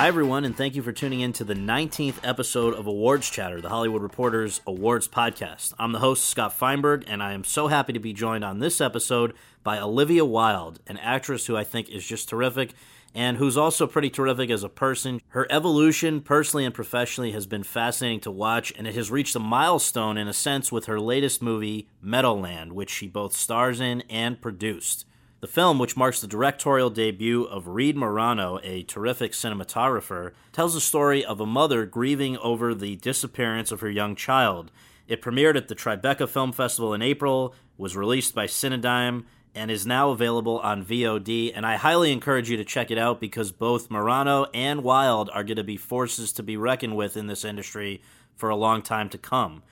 Hi, everyone, and thank you for tuning in to the 19th episode of Awards Chatter, the Hollywood Reporter's awards podcast. I'm the host, Scott Feinberg, and I am so happy to be joined on this episode by Olivia Wilde, an actress who I think is just terrific and who's also pretty terrific as a person. Her evolution, personally and professionally, has been fascinating to watch, and it has reached a milestone in a sense with her latest movie, Meadowland, which she both stars in and produced. The film, which marks the directorial debut of Reed Morano, a terrific cinematographer, tells the story of a mother grieving over the disappearance of her young child. It premiered at the Tribeca Film Festival in April, was released by Cinedigm, and is now available on VOD. And I highly encourage you to check it out because both Morano and Wilde are going to be forces to be reckoned with in this industry for a long time to come.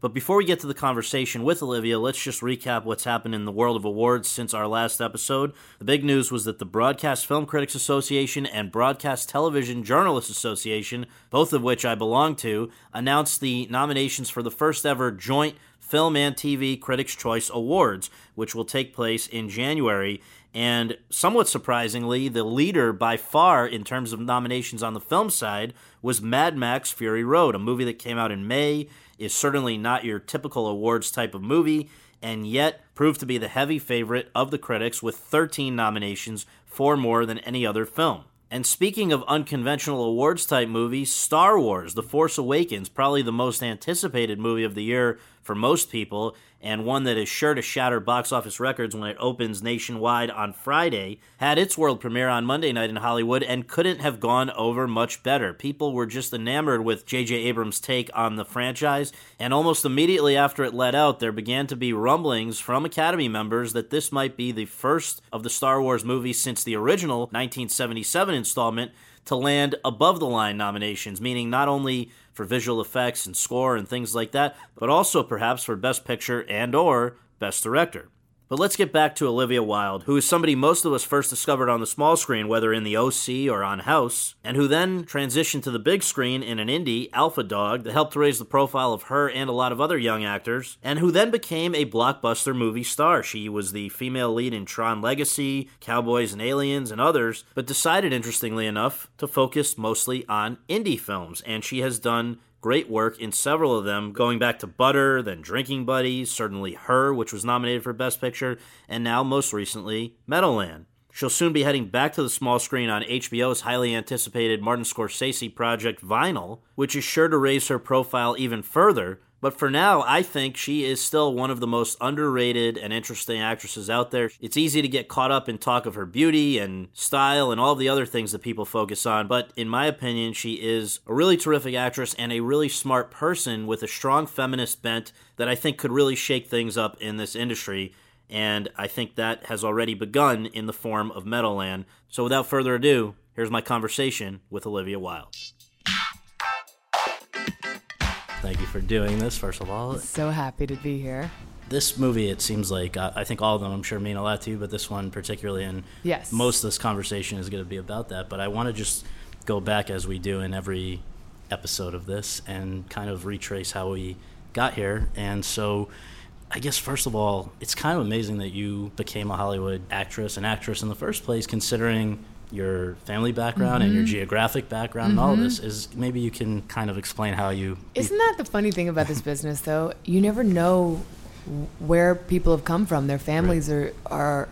But before we get to the conversation with Olivia, let's just recap what's happened in the world of awards since our last episode. The big news was that the Broadcast Film Critics Association and Broadcast Television Journalists Association, both of which I belong to, announced the nominations for the first ever joint Film and TV Critics' Choice Awards, which will take place in January. And somewhat surprisingly, the leader by far in terms of nominations on the film side was Mad Max Fury Road, a movie that came out in May is certainly not your typical awards type of movie, and yet proved to be the heavy favorite of the critics with 13 nominations, four more than any other film. And speaking of unconventional awards type movies, Star Wars The Force Awakens, probably the most anticipated movie of the year for most people, and one that is sure to shatter box office records when it opens nationwide on Friday, had its world premiere on Monday night in Hollywood and couldn't have gone over much better. People were just enamored with J.J. Abrams' take on the franchise, and almost immediately after it let out, there began to be rumblings from Academy members that this might be the first of the Star Wars movies since the original 1977 installment to land above the line nominations, meaning not only for visual effects and score and things like that, but also perhaps for best picture and or best director. But let's get back to Olivia Wilde, who is somebody most of us first discovered on the small screen, whether in the OC or on House, and who then transitioned to the big screen in an indie, Alpha Dog, that helped raise the profile of her and a lot of other young actors, and who then became a blockbuster movie star. She was the female lead in Tron Legacy, Cowboys and Aliens, and others, but decided, interestingly enough, to focus mostly on indie films, and she has done Great work in several of them, going back to Butter, then Drinking Buddies, certainly Her, which was nominated for Best Picture, and now most recently, Meadowland. She'll soon be heading back to the small screen on HBO's highly anticipated Martin Scorsese project Vinyl, which is sure to raise her profile even further, but for now, I think she is still one of the most underrated and interesting actresses out there. It's easy to get caught up in talk of her beauty and style and all the other things that people focus on, but in my opinion, she is a really terrific actress and a really smart person with a strong feminist bent that I think could really shake things up in this industry. And I think that has already begun in the form of Meadowland. So without further ado, here's my conversation with Olivia Wilde. Thank you for doing this, first of all. So happy to be here. This movie, it seems like, uh, I think all of them, I'm sure, mean a lot to you, but this one particularly, and yes. most of this conversation is going to be about that. But I want to just go back, as we do in every episode of this, and kind of retrace how we got here. And so, I guess, first of all, it's kind of amazing that you became a Hollywood actress, an actress in the first place, considering your family background mm-hmm. and your mm-hmm. geographic background mm-hmm. and all mm-hmm. this is maybe you can kind of explain how you isn't that the funny thing about this business though you never know where people have come from. Their families are are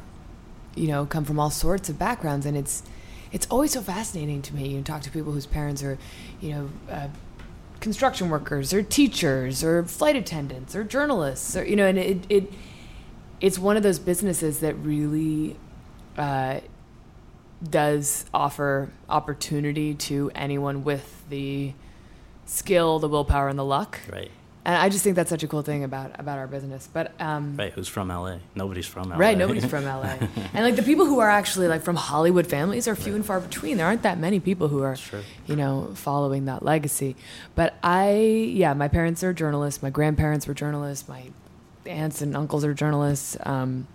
you know come from all sorts of backgrounds, and it's it's always so fascinating to me. You talk to people whose parents are you know. Uh, construction workers or teachers or flight attendants or journalists or you know and it, it it's one of those businesses that really uh, does offer opportunity to anyone with the skill, the willpower, and the luck. Right. And I just think that's such a cool thing about about our business. But um, Right. Who's from LA? Nobody's from LA. right, nobody's from LA, and like the people who are actually like from Hollywood families are few and far between. There aren't that many people who are, Sure. you know, following that legacy. But I, yeah, my parents are journalists. My grandparents were journalists. My aunts and uncles are journalists. Um,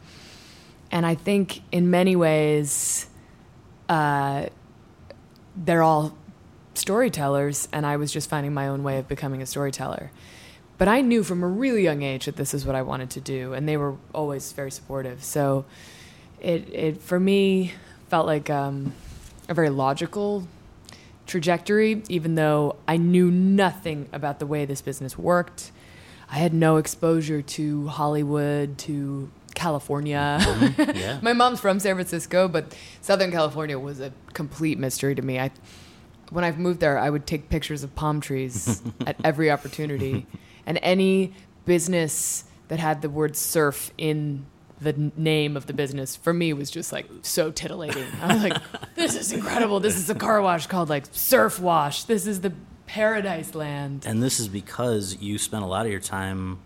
and I think in many ways, uh, they're all storytellers, and I was just finding my own way of becoming a storyteller. But I knew from a really young age that this is what I wanted to do, and they were always very supportive. So it, it for me, felt like um, a very logical trajectory, even though I knew nothing about the way this business worked. I had no exposure to Hollywood, to California. Yeah. My mom's from San Francisco, but Southern California was a complete mystery to me. I, when I moved there, I would take pictures of palm trees at every opportunity, and any business that had the word surf in the name of the business for me was just like so titillating. I was like, "This is incredible! This is a car wash called like Surf Wash. This is the paradise land." And this is because you spent a lot of your time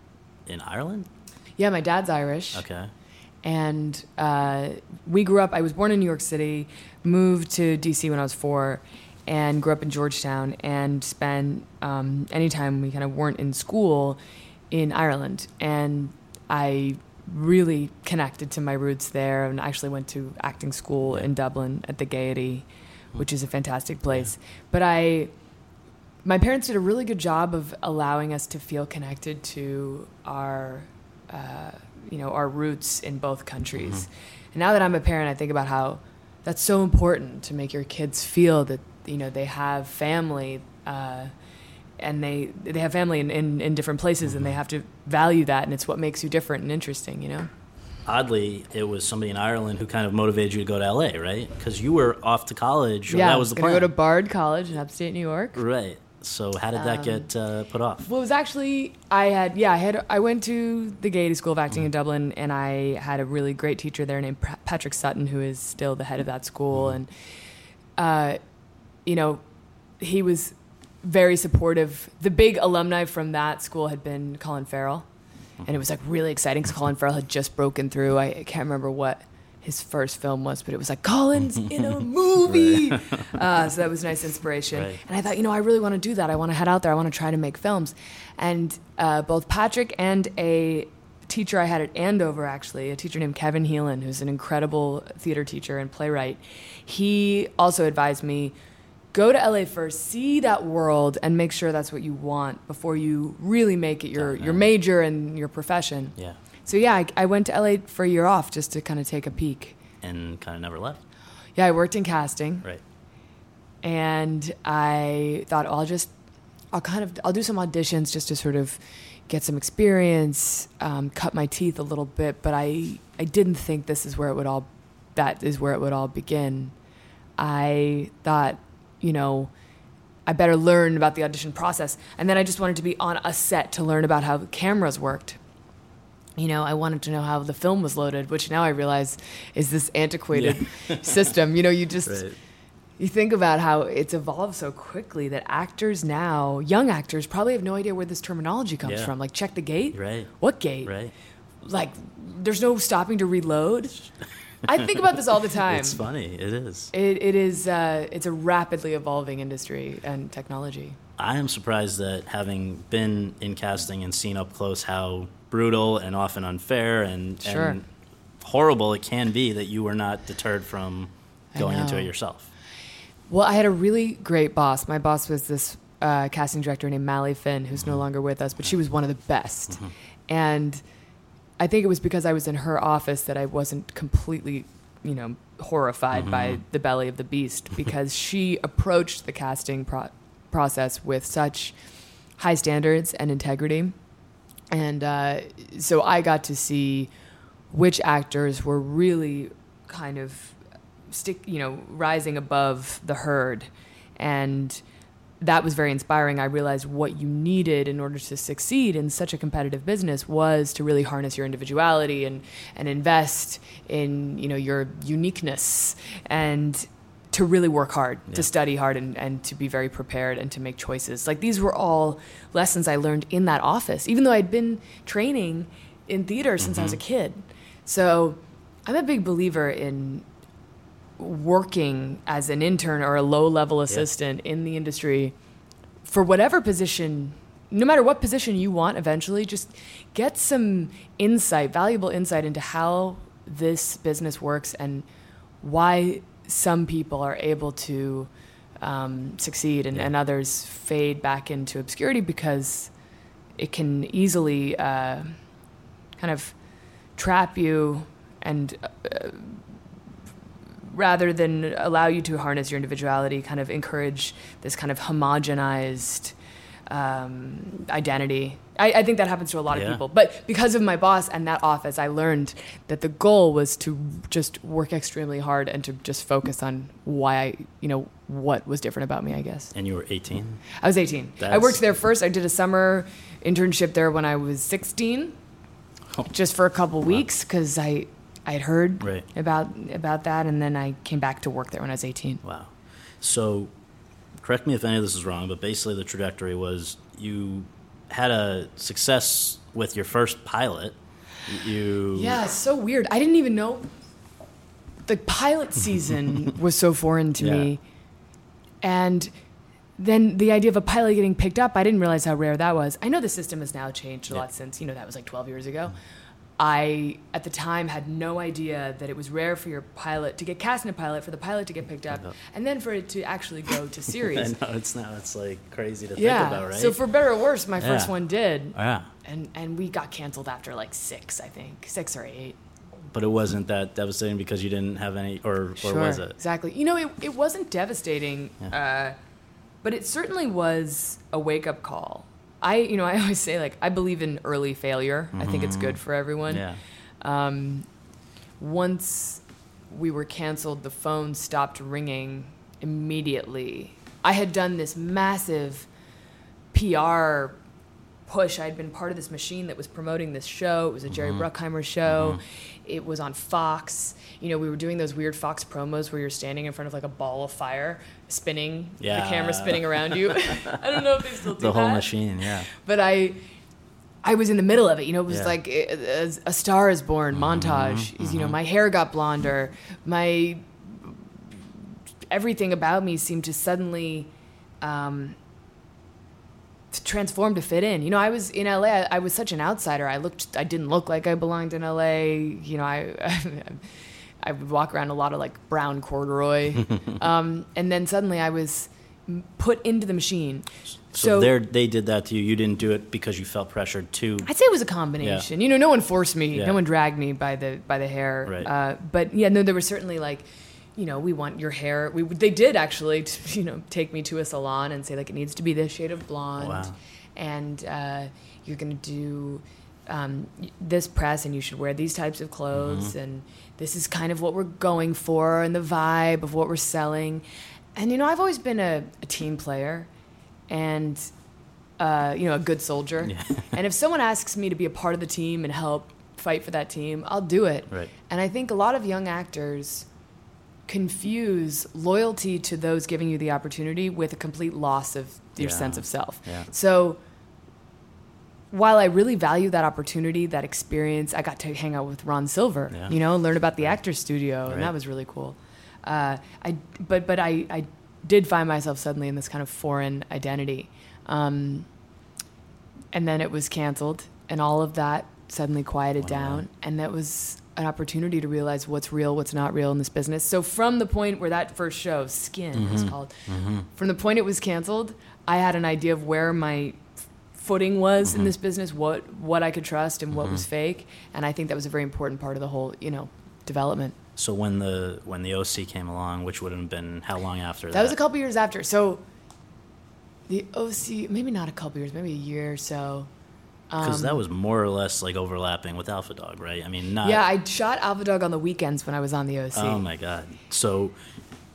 in Ireland. Yeah, my dad's Irish. Okay. and uh, we grew up. I was born in New York City, moved to DC when I was four, and grew up in Georgetown, and spent um, any time we kind of weren't in school in Ireland, and I really connected to my roots there, and actually went to acting school in Dublin at the Gaiety, which is a fantastic place. But I my parents did a really good job of allowing us to feel connected to our uh, you know our roots in both countries and now that i'm a parent i think about how that's so important to make your kids feel that you know they have family uh, and they they have family in, in, in different places and they have to value that and it's what makes you different and interesting you know Oddly, it was somebody in Ireland who kind of motivated you to go to LA, right? Because you were off to college. Yeah that was the plan. go to bard college in upstate new york right. So how did that get uh, put off? Well, it was actually I had yeah I had I went to the Gaiety School of Acting in Dublin, and I had a really great teacher there named Pa- Patrick Sutton, who is still the head of that school, and uh, you know, he was very supportive. The big alumni from that school had been Colin Farrell, and it was like really exciting because Colin Farrell had just broken through. I, I can't remember what his first film was, but it was like Colin's in a movie. uh, so that was nice inspiration. Right. And I thought, you know, I really want to do that. I want to head out there. I want to try to make films. And uh, both Patrick and a teacher I had at Andover, actually, a teacher named Kevin Heelan, who's an incredible theater teacher and playwright, he also advised me go to LA first, see that world, and make sure that's what you want before you really make it your, your major and your profession. Yeah. So, yeah, I, I went to LA for a year off just to kind of take a peek. And kind of never left. Yeah, I worked in casting Right. and I thought I'll just I'll kind of I'll do some auditions just to sort of get some experience, um, cut my teeth a little bit. But I I didn't think this is where it would all that is where it would all begin. I thought you know I better learn about the audition process, and then I just wanted to be on a set to learn about how cameras worked. You know, I wanted to know how the film was loaded, which now I realize is this antiquated system. You know, you just Right. you think about how it's evolved so quickly that actors now, young actors, probably have no idea where this terminology comes Yeah. from. Like, check the gate. Right. What gate? Right. Like, there's no stopping to reload. I think about this all the time. It's funny. It is. It, it is. Uh, it's a rapidly evolving industry and technology. I am surprised that having been in casting and seen up close how brutal and often unfair and, Sure. and horrible it can be that you were not deterred from going into it yourself. Well, I had a really great boss. My boss was this uh, casting director named Mali Finn, who's Mm-hmm. no longer with us, but she was one of the best. And I think it was because I was in her office that I wasn't completely, you know, horrified Mm-hmm. by the belly of the beast because she approached the casting pro- process with such high standards and integrity and uh, so I got to see which actors were really kind of stick, you know, rising above the herd, and that was very inspiring. I realized what you needed in order to succeed in such a competitive business was to really harness your individuality and and invest in you know your uniqueness and to really work hard, Yeah. to study hard, and, and to be very prepared and to make choices. Like these were all lessons I learned in that office, even though I'd been training in theater since I was a mm-hmm. kid. So I'm a big believer in working as an intern or a low level assistant in the industry for whatever position no matter what position you want eventually just get some insight valuable insight into how this business works and why some people are able to um, succeed and, Yeah. and others fade back into obscurity because it can easily uh, kind of trap you and uh, rather than allow you to harness your individuality, kind of encourage this kind of homogenized um, identity. I, I think that happens to a lot of people. But because of my boss and that office, I learned that the goal was to just work extremely hard and to just focus on why I, you know, what was different about me, I guess. And you were 18. I was 18. I worked there first. I did a summer internship there when I was 16, Oh. just for a couple weeks because I I had heard Right. about about that, and then I came back to work there when I was 18. Wow. So, correct me if any of this is wrong, but basically the trajectory was you had a success with your first pilot. You Yeah, it's so weird. I didn't even know the pilot season was so foreign to Yeah. me, and then the idea of a pilot getting picked up, I didn't realize how rare that was. I know the system has now changed a Yeah. lot since, you know, that was like 12 years ago. Mm-hmm. I, at the time, had no idea that it was rare for your pilot to get cast in a pilot, for the pilot to get picked up, and then for it to actually go to I series. know it's now it's like crazy to yeah. think about, right? So for better or worse, my first one did, yeah, and and we got canceled after like six, I think, six or eight. but it wasn't that devastating because you didn't have any, or or was it? Exactly. You know, it, it wasn't devastating, uh, but it certainly was a wake up call. I, you know, I always say like I believe in early failure. I think it's good for everyone. Yeah. Um, once we were canceled, the phone stopped ringing immediately. I had done this massive PR push. I'd been part of this machine that was promoting this show. It was a Jerry Mm-hmm. Bruckheimer show. It was on Fox. You know, we were doing those weird Fox promos where you're standing in front of like a ball of fire, spinning, Yeah. the camera spinning around you. I don't know if they still do The whole that machine, yeah. but I I was in the middle of it. You know, it was Yeah. like a, a Star is Born mm-hmm, montage. Mm-hmm, you know, mm-hmm. my hair got blonder. My everything about me seemed to suddenly um, to transform to fit in. You know, I was in LA. I, I was such an outsider. I looked. I didn't look like I belonged in LA. You know, I. I would walk around a lot of like brown corduroy, um, and then suddenly I was put into the machine. So, there, they did that to you. You didn't do it because you felt pressured to. I'd say it was a combination. You know, no one forced me. Yeah. No one dragged me by the by the hair. Right. Uh, but yeah, no, there was certainly like, you know, we want your hair. We they did actually, t- you know, take me to a salon and say like it needs to be this shade of blonde, Wow. and uh, you're gonna do um, this press, and you should wear these types of clothes, Mm-hmm. and this is kind of what we're going for, and the vibe of what we're selling. And you know, I've always been a, a team player, and uh, you know, a good soldier. Yeah. and if someone asks me to be a part of the team and help fight for that team, I'll do it. Right. And I think a lot of young actors confuse loyalty to those giving you the opportunity with a complete loss of your Yeah. sense of self. Yeah. So while I really value that opportunity, that experience, I got to hang out with Ron Silver, Yeah. you know, learn about the Actors Studio, and that was really cool. Uh, I, but but I, I did find myself suddenly in this kind of foreign identity, um, and then it was canceled, and all of that suddenly quieted Wow. down, and that was an opportunity to realize what's real, what's not real in this business. So from the point where that first show, Skin, was mm-hmm. called, mm-hmm. from the point it was canceled, I had an idea of where my footing was in mm-hmm. this business, what what I could trust and what was fake, and I think that was a very important part of the whole, you know, development. So when the when the OC came along, which would have been how long after that? That was a couple years after. So the OC, maybe not a couple years, maybe a year or so. Because that was more or less like overlapping with Alpha Dog, right? I mean, not. Yeah, I shot Alpha Dog on the weekends when I was on the OC. Oh my god! So,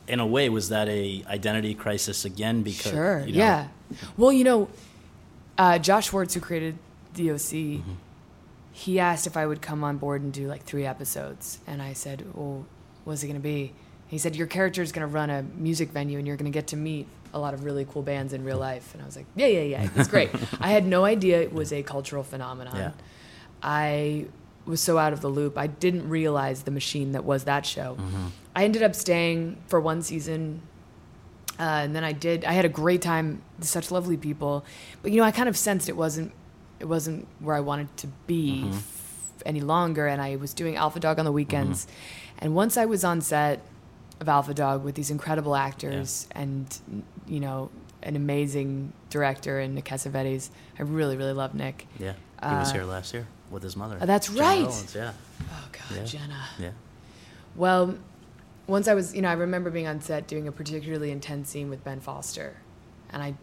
in a way, was that a identity crisis again? Because Sure. you know- Yeah. Well, you know, uh, Josh Schwartz, who created the OC, Mm-hmm. he asked if I would come on board and do like three episodes, and I said, "Well, what's it going to be?" He said, "Your character is going to run a music venue, and you're going to get to meet a lot of really cool bands in real life." And I was like, "Yeah, yeah, yeah, it's great." I had no idea it was a cultural phenomenon. Yeah. I was so out of the loop. I didn't realize the machine that was that show. Mm-hmm. I ended up staying for one season, uh, and then I did. I had a great time. Such lovely people, but you know, I kind of sensed it wasn't. It wasn't where I wanted to be Mm-hmm. f- any longer, and I was doing Alpha Dog on the weekends. And once I was on set of Alpha Dog with these incredible actors and you know an amazing director in Nick Cassavetes, I really, really love Nick. Yeah, he was Uh, here last year with his mother. Oh, that's Gena right. Rowlands, yeah, Oh God, Yeah. Gena. yeah. Well, once I was, you know, I remember being on set doing a particularly intense scene with Ben Foster, and I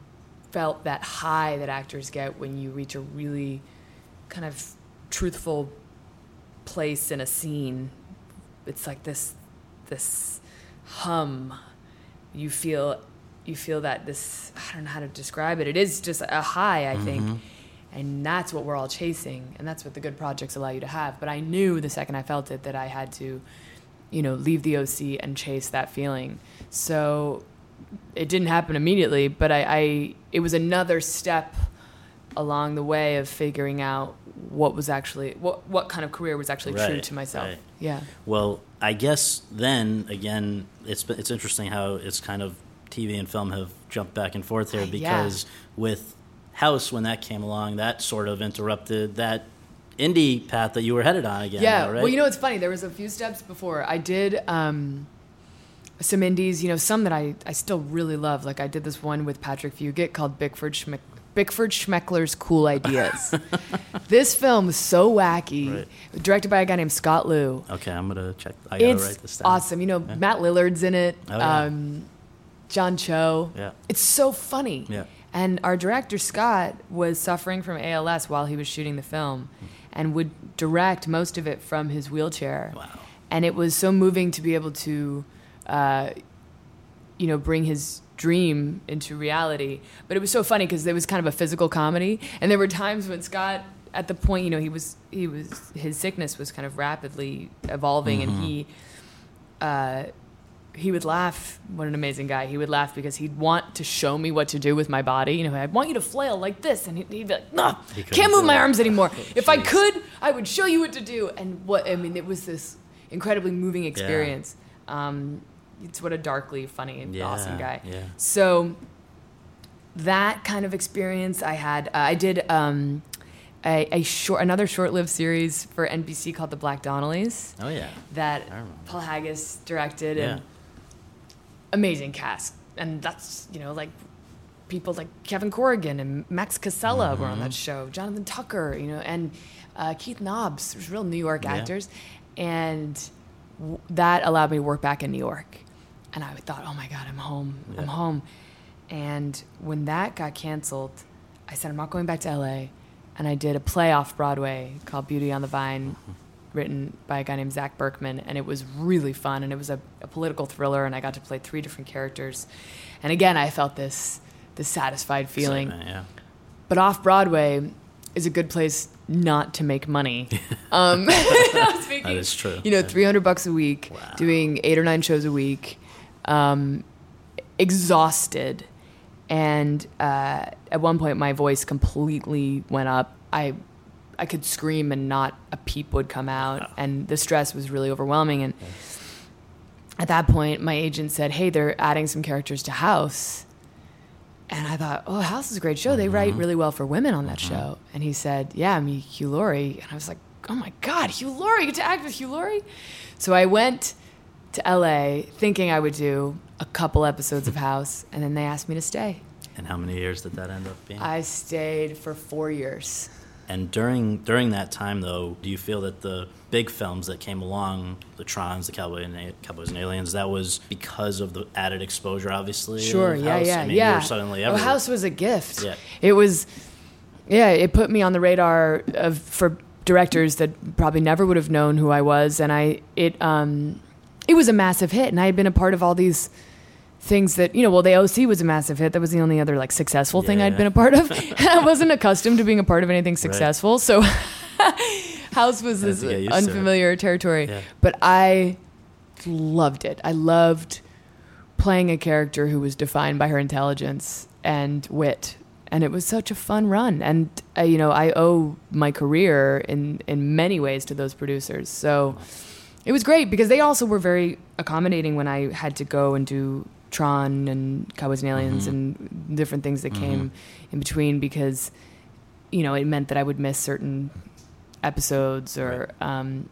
felt that high that actors get when you reach a really kind of truthful place in a scene. It's like this, this hum. You feel, you feel that this. I don't know how to describe it. It is just a high, I think. Mm-hmm. And that's what we're all chasing, and that's what the good projects allow you to have. But I knew the second I felt it that I had to, you know, leave the OC and chase that feeling. So it didn't happen immediately, but I, I it was another step along the way of figuring out what was actually what what kind of career was actually true to myself. right. Yeah. Well, I guess then again, it's it's interesting how it's kind of TV and film have jumped back and forth here Uh, yeah. because with House when that came along, that sort of interrupted that indie path that you were headed on again. Yeah. though, right? Well, you know, it's funny. There was a few steps before I did um, some indies. You know, some that I I still really love. Like I did this one with Patrick Fugit called Bickford Schmick. Bickford Schmeckler's Cool Ideas. this film is so wacky, Right. directed by a guy named Scott Lew. Okay, I'm gonna check. I gotta write this down. awesome. You know, Matt Lillard's in it. Oh, yeah. um, John Cho. Yeah. It's so funny. Yeah. And our director Scott was suffering from ALS while he was shooting the film, and would direct most of it from his wheelchair. Wow. And it was so moving to be able to, uh, you know, bring his dream into reality. But it was so funny because it was kind of a physical comedy, and there were times when Scott, at the point, you know, he was he was his sickness was kind of rapidly evolving, and he. Uh, he would laugh. What an amazing guy! He would laugh because he'd want to show me what to do with my body. You know, I want you to flail like this, and he'd, be like, "No, He can't move my it. arms anymore. if I could, I would show you what to do." And what I mean, it was this incredibly moving experience. Um, it's what a darkly funny and Yeah, awesome guy. yeah. So that kind of experience I had. Uh, I did um, a, a short, another short-lived series for NBC called The Black Donnellys Oh yeah. that Paul Haggis directed Yeah. and amazing cast. And that's, you know, like people like Kevin Corrigan and Max Casella were Mm-hmm. on that show, Jonathan Tucker, you know, and uh, Keith Nobbs, there's real New York Yeah. actors. And that allowed me to work back in New York. And I thought, oh my God, I'm home. I'm home. And when that got canceled, I said, I'm not going back to LA. And I did a play off Broadway called Beauty on the Vine, written by a guy named Zak Berkman. And it was really fun. And it was a, a political thriller. And I got to play three different characters. And again, I felt this, this satisfied feeling. Yeah. But off Broadway is a good place not to make money. um, making, That is true. You know, Yeah. 300 bucks a week, Wow. doing eight or nine shows a week, um, exhausted. And uh, at one point, my voice completely went up. I, I could scream and not a peep would come out, and the stress was really overwhelming. And at that point, my agent said, "Hey, they're adding some characters to House." And I thought, oh, House is a great show. They write really well for women on that show. And he said, yeah, I'm Hugh Laurie. And I was like, oh my God, Hugh Laurie, you get to act with Hugh Laurie? So I went to LA thinking I would do a couple episodes of House. And then they asked me to stay. And how many years did that end up being? I stayed for four years. And during during that time, though, do you feel that the big films that came along, the Trons, the Cowboy and A- Cowboys and Aliens, that was because of the added exposure, obviously? Sure, yeah, House? yeah, I mean, yeah. Suddenly everywhere. House was a gift. Yeah. It was, yeah, it put me on the radar of for directors that probably never would have known who I was, and I it um it was a massive hit, and I had been a part of all these things that you know well the oc was a massive hit. That was the only other like successful thing I'd been a part of. I wasn't accustomed to being a part of anything successful so house was this to get used to it. unfamiliar territory. Yeah. but i loved it. I loved playing a character who was defined by her intelligence and wit and it was such a fun run. And uh, you know i owe my career in in many ways to those producers so it was great because they also were very accommodating when i had to go and do tron and cowboys and aliens Mhm. and different things that Mhm. came in between because you know it meant that i would miss certain episodes or um,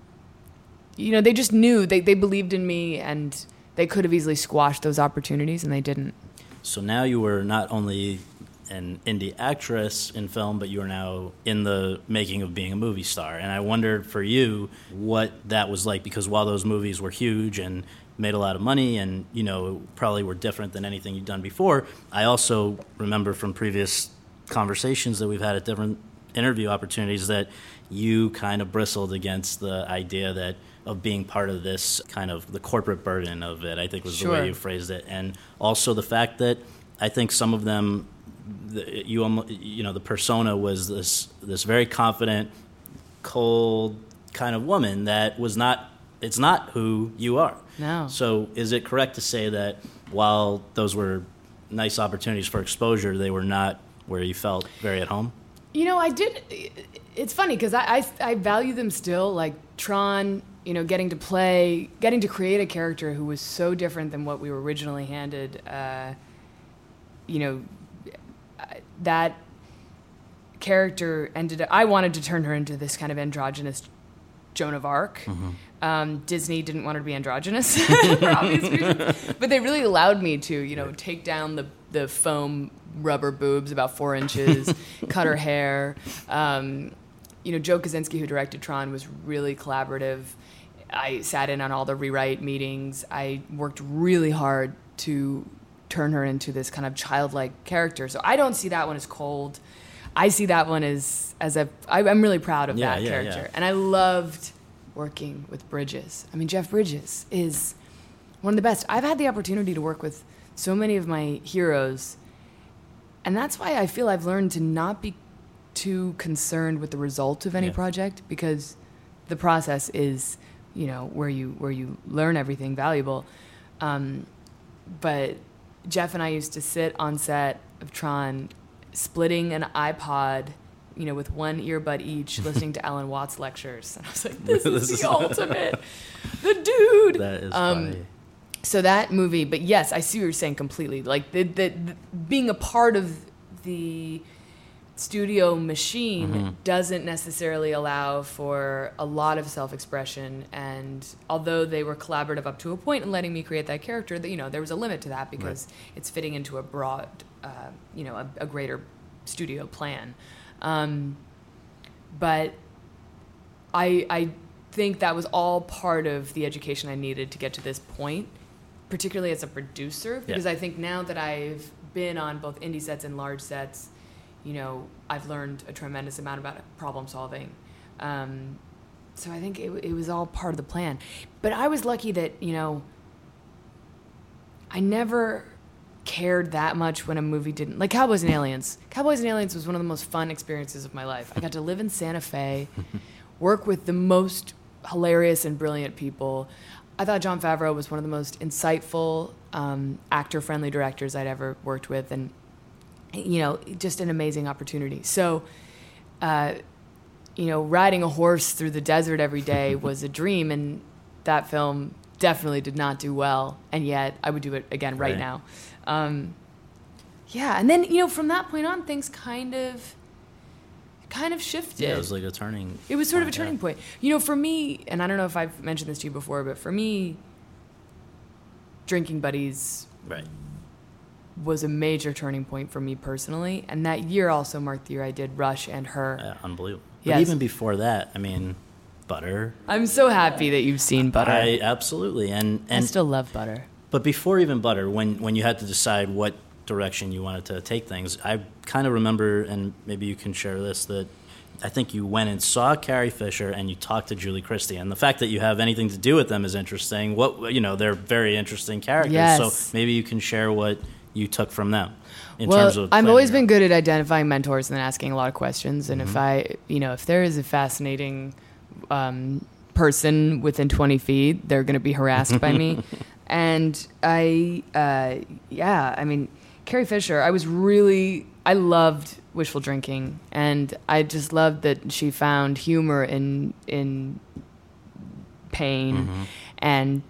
you know they just knew they, they believed in me and they could have easily squashed those opportunities and they didn't So now you were not only an indie actress in film, but you are now in the making of being a movie star. And I wondered for you what that was like because while those movies were huge and made a lot of money and you know probably were different than anything you'd done before, I also remember from previous conversations that we've had at different interview opportunities that you kind of bristled against the idea that of being part of this kind of the corporate burden of it. I think was the way you phrased it, and also the fact that I think some of them, the, you almo- you know, the persona was this this very confident, cold kind of woman that was not. It's not who you are. No. So is it correct to say that while those were nice opportunities for exposure, they were not where you felt very at home? You know, I did. It's funny because I, I I value them still. Like Tron, you know, getting to play, getting to create a character who was so different than what we were originally handed. Uh, you know, that character ended. Up, I wanted to turn her into this kind of androgynous Joan of Arc. Um, Disney didn't want her to be androgynous for obvious reasons, but they really allowed me to, you know, take down the the foam rubber boobs about four inches, cut her hair. Um, you know, Joe Kosinski, who directed Tron, was really collaborative. I sat in on all the rewrite meetings. I worked really hard to turn her into this kind of childlike character. So I don't see that one as cold. I see that one as as a. I, I'm really proud of Yeah, that yeah, character, yeah. and I loved working with Bridges. I mean, Jeff Bridges is one of the best. I've had the opportunity to work with so many of my heroes, and that's why I feel I've learned to not be too concerned with the result of any project because the process is, you know, where you where you learn everything valuable. Um, but Jeff and I used to sit on set of Tron, splitting an iPod, you know, with one earbud each, listening to Alan Watts lectures, and I was like, "This, This is the ultimate, the dude." That is Um, funny. so that movie, but yes, I see what you're saying completely. Like the, the, the being a part of the studio machine Mm-hmm. doesn't necessarily allow for a lot of self-expression and although they were collaborative up to a point in letting me create that character that you know there was a limit to that because it's fitting into a broad uh, you know a, a greater studio plan um, but I I think that was all part of the education I needed to get to this point, particularly as a producer, because Yeah. I think now that I've been on both indie sets and large sets, you know, I've learned a tremendous amount about problem solving. Um, so I think it, it was all part of the plan. But I was lucky that, you know, I never cared that much when a movie didn't like Cowboys and Aliens. Cowboys and Aliens was one of the most fun experiences of my life. I got to live in Santa Fe, work with the most hilarious and brilliant people. I thought Jon Favreau was one of the most insightful, um, actor-friendly directors I'd ever worked with, and you know, just an amazing opportunity. So, uh, you know, riding a horse through the desert every day was a dream, and that film definitely did not do well. And yet, I would do it again right, Right. now. Um, yeah, and then you know, from that point on, things kind of, kind of shifted. Yeah, it was like a turning. It was sort of a turning yeah. point. You know, for me, and I don't know if I've mentioned this to you before, but for me, drinking buddies Right. Was a major turning point for me personally, and that year also marked the year I did Rush and Her. Yeah, unbelievable. But even before that, I mean, Butter. I'm so happy that you've seen Butter. I absolutely and I and still love Butter. but before even Butter, when when you had to decide what direction you wanted to take things. I kind of remember, and maybe you can share this, that I think you went and saw Carrie Fisher and you talked to Julie Christie, and the fact that you have anything to do with them is interesting. What you know, they're very interesting characters. Yes. So maybe you can share what you took from them in well, terms of. I've always been good at identifying mentors and then asking a lot of questions. And if Mm-hmm. I, you know, if there is a fascinating um, person within 20 feet, they're going to be harassed by me. And I, uh, yeah, I mean, Carrie Fisher, I was really, I loved wishful drinking, and I just loved that she found humor in in pain, and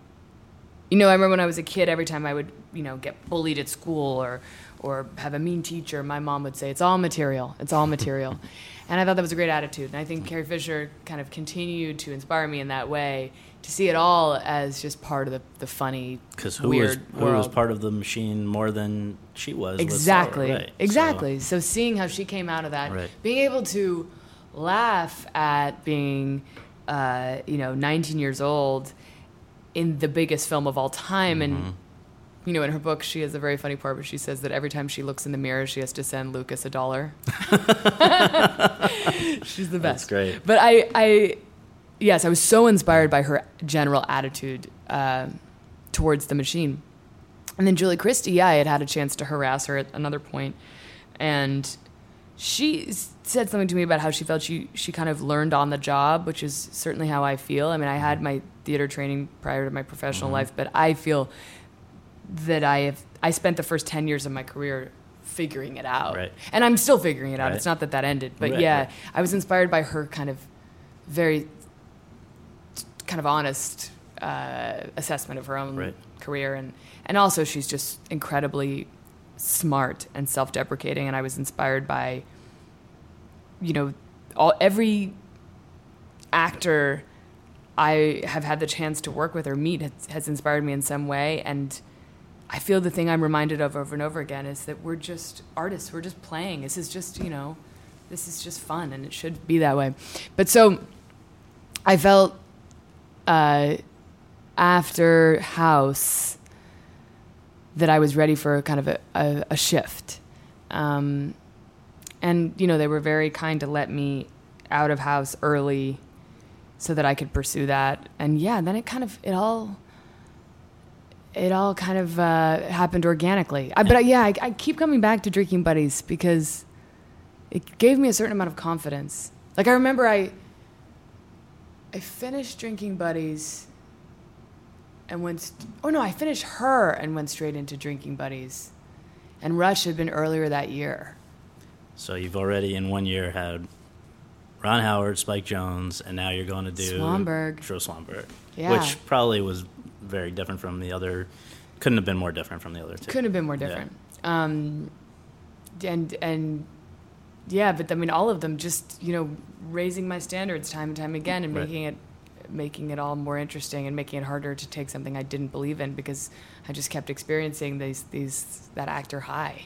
you know, I remember when I was a kid, every time I would, you know, get bullied at school or, or have a mean teacher, my mom would say, "It's all material. It's all material," and I thought that was a great attitude. And I think Carrie Fisher kind of continued to inspire me in that way to see it all as just part of the, the funny, Because who weird was who was part of the machine more than she was? Sarah, exactly. So- exactly. So, seeing how she came out of that, Right. being able to laugh at being, uh, you know, 19 years old in the biggest film of all time, Mm-hmm. and you know, in her book, she has a very funny part where she says that every time she looks in the mirror, she has to send Lucas a dollar. She's the best. That's great. But I, I, yes, I was so inspired by her general attitude uh, towards the machine. And then Julie Christie, yeah, I had had a chance to harass her at another point, and she said something to me about how she felt she she kind of learned on the job, which is certainly how I feel. I mean, I had my theater training prior to my professional life, but I feel that I have I spent the first ten years of my career figuring it out, Right. and I'm still figuring it out. Right. It's not that that ended, but Right, yeah. I was inspired by her kind of very kind of honest uh, assessment of her own career, and and also she's just incredibly smart and self-deprecating, and I was inspired by you know all every actor I have had the chance to work with or meet has, has inspired me in some way, and I feel the thing I'm reminded of over and over again is that we're just artists. We're just playing. This is just you know, this is just fun, and it should be that way. But so, I felt uh, after House that I was ready for kind of a, a, a shift. Um, and, you know, they were very kind to let me out of house early so that I could pursue that. And yeah, then it kind of, it all, it all kind of uh, happened organically. I, but I, yeah, I, I keep coming back to Drinking Buddies because it gave me a certain amount of confidence. Like I remember I, I finished Drinking Buddies and went. St- oh no, I finished her and went straight into Drinking Buddies, and Rush had been earlier that year. So you've already in one year had Ron Howard, Spike Jonze, and now you're going to do Swanberg. Joe Swanberg, Yeah. which probably was very different from the other. Couldn't have been more different from the other two. Couldn't have been more different. Um, and and yeah, but I mean, all of them just you know raising my standards time and time again and Right. making it making it all more interesting and making it harder to take something I didn't believe in because I just kept experiencing these these that actor high.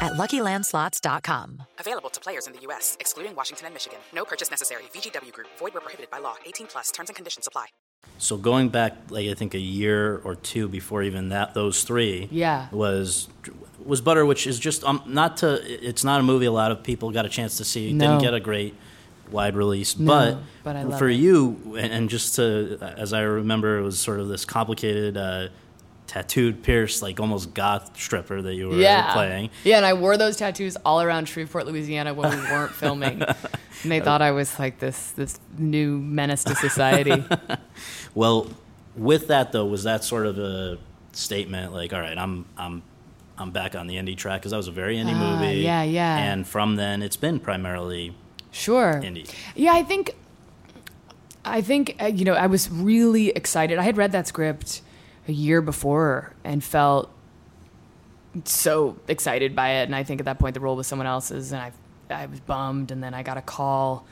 at luckylandslots.com. Available to players in the U.S., excluding Washington and Michigan. No purchase necessary. VGW Group, void where prohibited by law. 18 plus terms and conditions apply. So going back, like I think a year or two before even that, those three, Yeah. was was Butter, which is just um, not to. It's not a movie a lot of people got a chance to see. No. Didn't get a great wide release, No, but, but I love for it. you, and, and just to, as I remember, it was sort of this complicated, uh, tattooed, pierced, like almost goth stripper that you were yeah. playing. Yeah, and I wore those tattoos all around Shreveport, Louisiana when we weren't filming. And they thought I was like this this new menace to society. Well, with that though, was that sort of a statement like, all right, I'm I'm I'm back on the indie track because that was a very indie Ah, movie. yeah, yeah. And from then, it's been primarily Sure. indie. Yeah, I think, I think uh, you know, I was really excited. I had read that script a year before and felt so excited by it. And I think at that point the role was someone else's, and I, I was bummed. And then I got a call,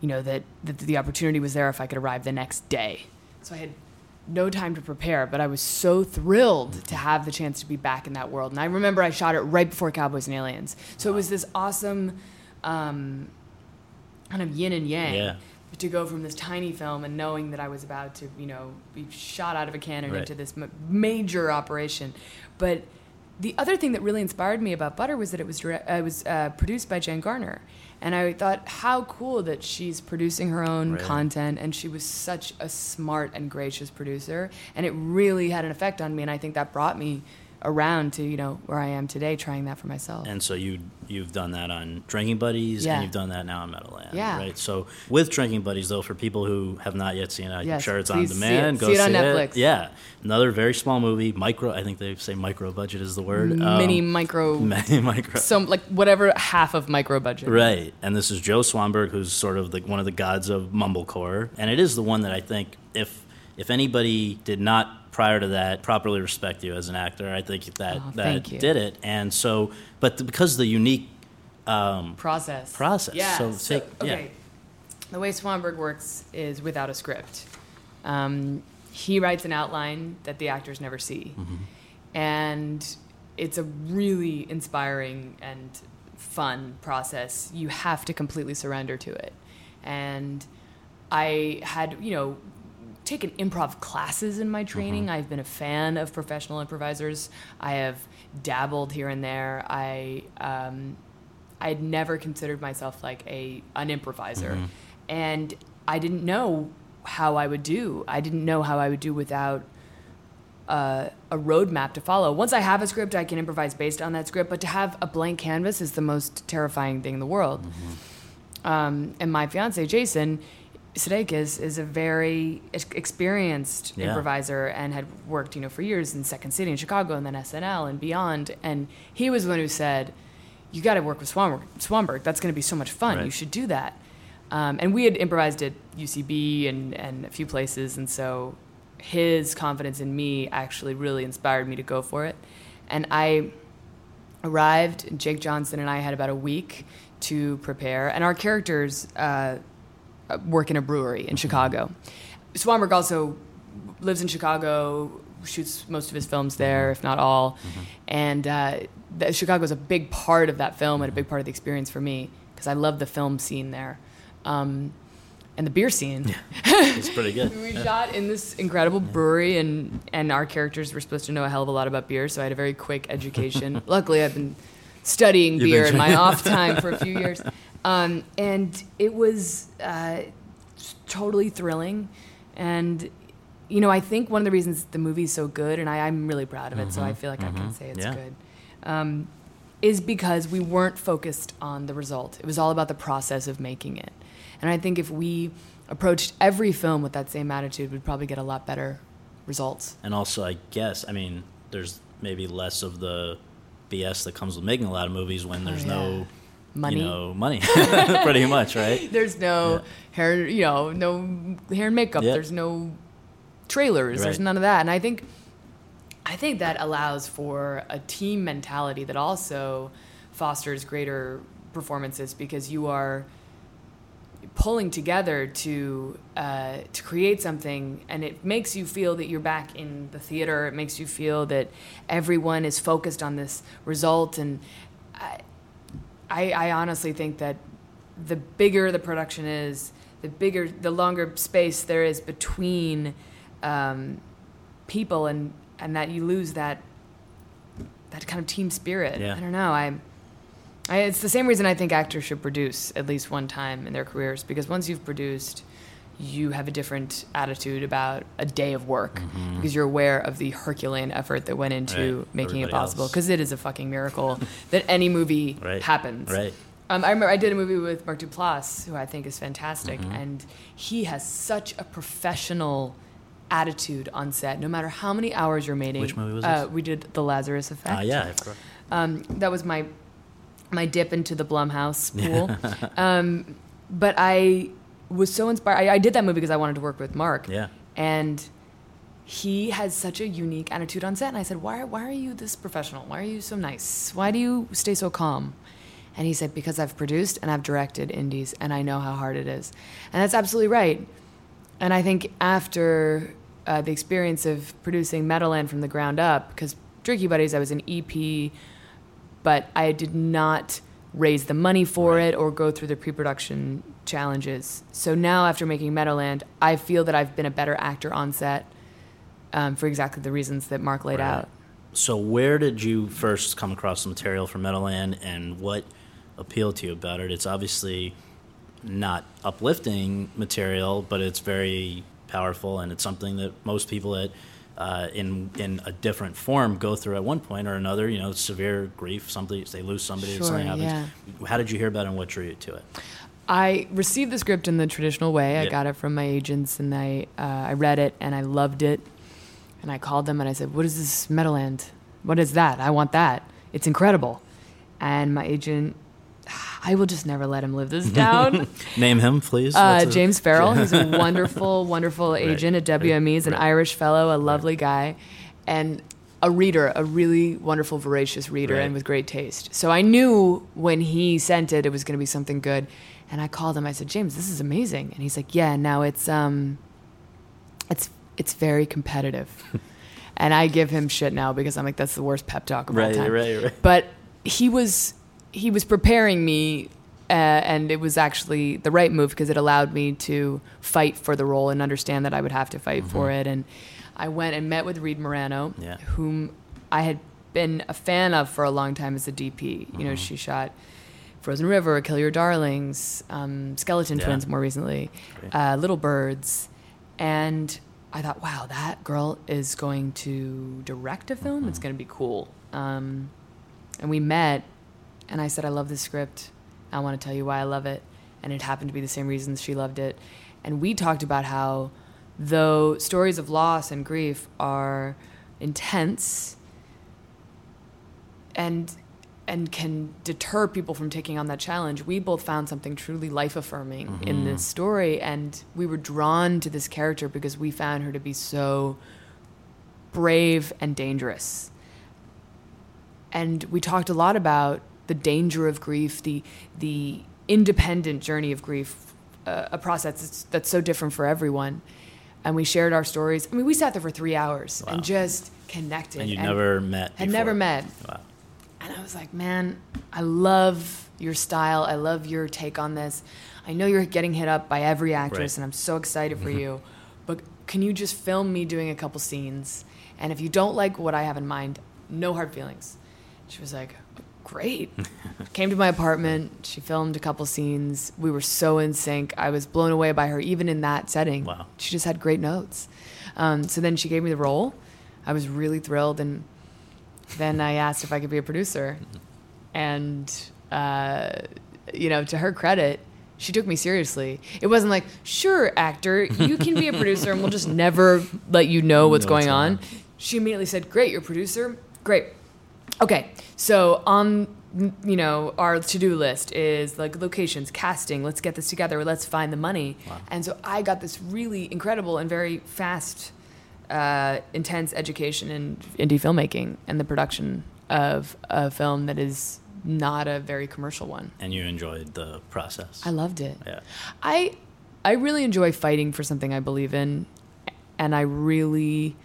you know, that, that the opportunity was there if I could arrive the next day. So I had no time to prepare, but I was so thrilled to have the chance to be back in that world. And I remember I shot it right before Cowboys and Aliens. So it was this awesome. Um, kind of yin and yang Yeah. To go from this tiny film and knowing that I was about to, you know, be shot out of a cannon Right. into this m- major operation. But the other thing that really inspired me about Butter was that it was dire- uh, it was uh, produced by Jen Garner, and I thought how cool that she's producing her own content, and she was such a smart and gracious producer, and it really had an effect on me, and I think that brought me around to you know where I am today, trying that for myself. And so you you've done that on Drinking Buddies, Yeah. and you've done that now on Meadowland, Yeah. right? So with Drinking Buddies, though, for people who have not yet seen it, I'm Yes, sure it's on please see demand. it. Go See it on Netflix. Yeah, another very small movie, micro. I think they say micro budget is the word. Mini Um, micro, mini micro. some like whatever half of micro budget. Right, and this is Joe Swanberg, who's sort of the, one of the gods of mumblecore, and it is the one that I think if if anybody did not prior to that properly respect you as an actor, I think that Oh, that did it. And so, but the, because of the unique process. Process. Yeah. So So, take- yeah. okay. The way Swanberg works is without a script. Um, he writes an outline that the actors never see, Mm-hmm. and it's a really inspiring and fun process. You have to completely surrender to it, and I had you know taken improv classes in my training. I've been a fan of professional improvisers. I have dabbled here and there. I um, I had never considered myself like a an improviser, and I didn't know how I would do. I didn't know how I would do without uh, a roadmap to follow. Once I have a script, I can improvise based on that script. But to have a blank canvas is the most terrifying thing in the world. Um, and my fiance Jason Sudeikis is is a very experienced Yeah. improviser and had worked, you know, for years in Second City in Chicago and then SNL and beyond. And he was the one who said, "You got to work with Swanberg. Swanberg. That's going to be so much fun. Right. You should do that." Um, and we had improvised at UCB and, and a few places, and so his confidence in me actually really inspired me to go for it. And I arrived, Jake Johnson and I had about a week to prepare, and our characters uh, work in a brewery in Chicago. Swanberg also lives in Chicago, shoots most of his films there, if not all. And uh, the, Chicago is a big part of that film and a big part of the experience for me because I love the film scene there. Um, and the beer scene. It's pretty good. We shot in this incredible brewery, and and our characters were supposed to know a hell of a lot about beer, so I had a very quick education. Luckily, I've been studying You've beer been in my off time for a few years, um, and it was uh, totally thrilling. And you know, I think one of the reasons the movie's so good, and I, I'm really proud of it, so I feel like I can say it's Yeah. good. Um, is because we weren't focused on the result. It was all about the process of making it. And I think if we approached every film with that same attitude, we'd probably get a lot better results. And also, I guess, I mean, there's maybe less of the BS that comes with making a lot of movies when there's no Oh, Money. you know, money, pretty much, right? There's no hair, you know, no hair and makeup. Yep. There's no trailers. There's none of that. And I think, I think that allows for a team mentality that also fosters greater performances because you are pulling together to uh, to create something, and it makes you feel that you're back in the theater. It makes you feel that everyone is focused on this result, and I, I, I honestly think that the bigger the production is, the bigger, the longer space there is between um, people, and and that you lose that that kind of team spirit. Yeah. I don't know. I, I it's the same reason I think actors should produce at least one time in their careers because once you've produced. You have a different attitude about a day of work because you're aware of the Herculean effort that went into Mm-hmm. Right. making it possible. Because it is a fucking miracle that any movie Right. happens. Right. Um, I remember I did a movie with Mark Duplass, who I think is fantastic, Mm-hmm. and he has such a professional attitude on set. No matter how many hours you're making. Which movie was uh? We did The Lazarus Effect. Ah, yeah. I forgot. Um, that was my my dip into the Blumhouse pool. um, but I was so inspired. I, I did that movie because I wanted to work with Mark. Yeah. And he has such a unique attitude on set. And I said, why, why are you this professional? Why are you so nice? Why do you stay so calm? And he said, because I've produced and I've directed indies and I know how hard it is. And that's absolutely right. And I think after uh, the experience of producing Meadowland from the ground up, because Drinking Buddies, I was an EP, but I did not raise the money for it or go through the pre-production challenges. So now, after making Meadowland, I feel that I've been a better actor on set um, for exactly the reasons that Mark laid Right. out. So, where did you first come across the material for Meadowland, and what appealed to you about it? It's obviously not uplifting material, but it's very powerful, and it's something that most people that uh, in in a different form go through at one point or another. You know, severe grief, something they lose somebody, Sure, something happens. How did you hear about it, and what drew you to it? I received the script in the traditional way. I got it from my agents, and I uh, I read it and I loved it. And I called them and I said, "What is this Meadowland? What is that? I want that. It's incredible." And my agent, I will just never let him live this down. Name him, please. Uh, James Farrell. He's a wonderful, wonderful agent at WME. He's an Right. Irish fellow, a lovely guy, and a reader, a really wonderful, voracious reader, Right. and with great taste. So I knew when he sent it, it was going to be something good. And I called him. I said, James, this is amazing. And he's like, Yeah. Now it's um, it's it's very competitive. and I give him shit now because I'm like, that's the worst pep talk of all Right, time. right, right. But he was he was preparing me, uh, and it was actually the right move because it allowed me to fight for the role and understand that I would have to fight for it. And I went and met with Reed Morano, Mm-hmm. Yeah. whom I had been a fan of for a long time as a DP. You Mm-hmm. know, she shot. Frozen River, Kill Your Darlings, um, Skeleton Yeah. Twins more recently, uh, Little Birds. And I thought, wow, that girl is going to direct a film. It's going to be cool. Um, and we met, and I said, I love this script. I want to tell you why I love it. And it happened to be the same reasons she loved it. And we talked about how, though stories of loss and grief are intense and and can deter people from taking on that challenge. We both found something truly life affirming in this story, and we were drawn to this character because we found her to be so brave and dangerous. And we talked a lot about the danger of grief, the the independent journey of grief, uh, a process that's, that's so different for everyone. And we shared our stories. I mean, we sat there for three hours Wow. and just connected. And you never met. Had before. never met. Wow. And I was like, man, I love your style. I love your take on this. I know you're getting hit up by every actress, Right. and I'm so excited for you. But can you just film me doing a couple scenes? And if you don't like what I have in mind, no hard feelings. She was like, great. Came to my apartment. She filmed a couple scenes. We were so in sync. I was blown away by her, even in that setting. Wow. She just had great notes. Um, so then she gave me the role. I was really thrilled, and then I asked if I could be a producer. And, uh, you know, to her credit, she took me seriously. It wasn't like, sure, actor, you can be a producer and we'll just never let you know what's Know going what's on. She immediately said, great, you're a producer? Great. Okay, so on you know our to-do list is like locations, casting. Let's get this together. Let's find the money. And so I got this really incredible and very fast, uh, intense education in indie filmmaking and the production of a film that is not a very commercial one. And you enjoyed the process. I loved it. Yeah. I I really enjoy fighting for something I believe in, and I really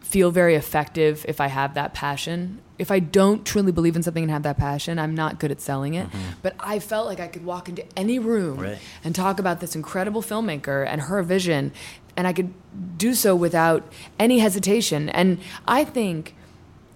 feel very effective if I have that passion. If I don't truly believe in something and have that passion, I'm not good at selling it. Mm-hmm. But I felt like I could walk into any room Right. and talk about this incredible filmmaker and her vision, and I could do so without any hesitation. And I think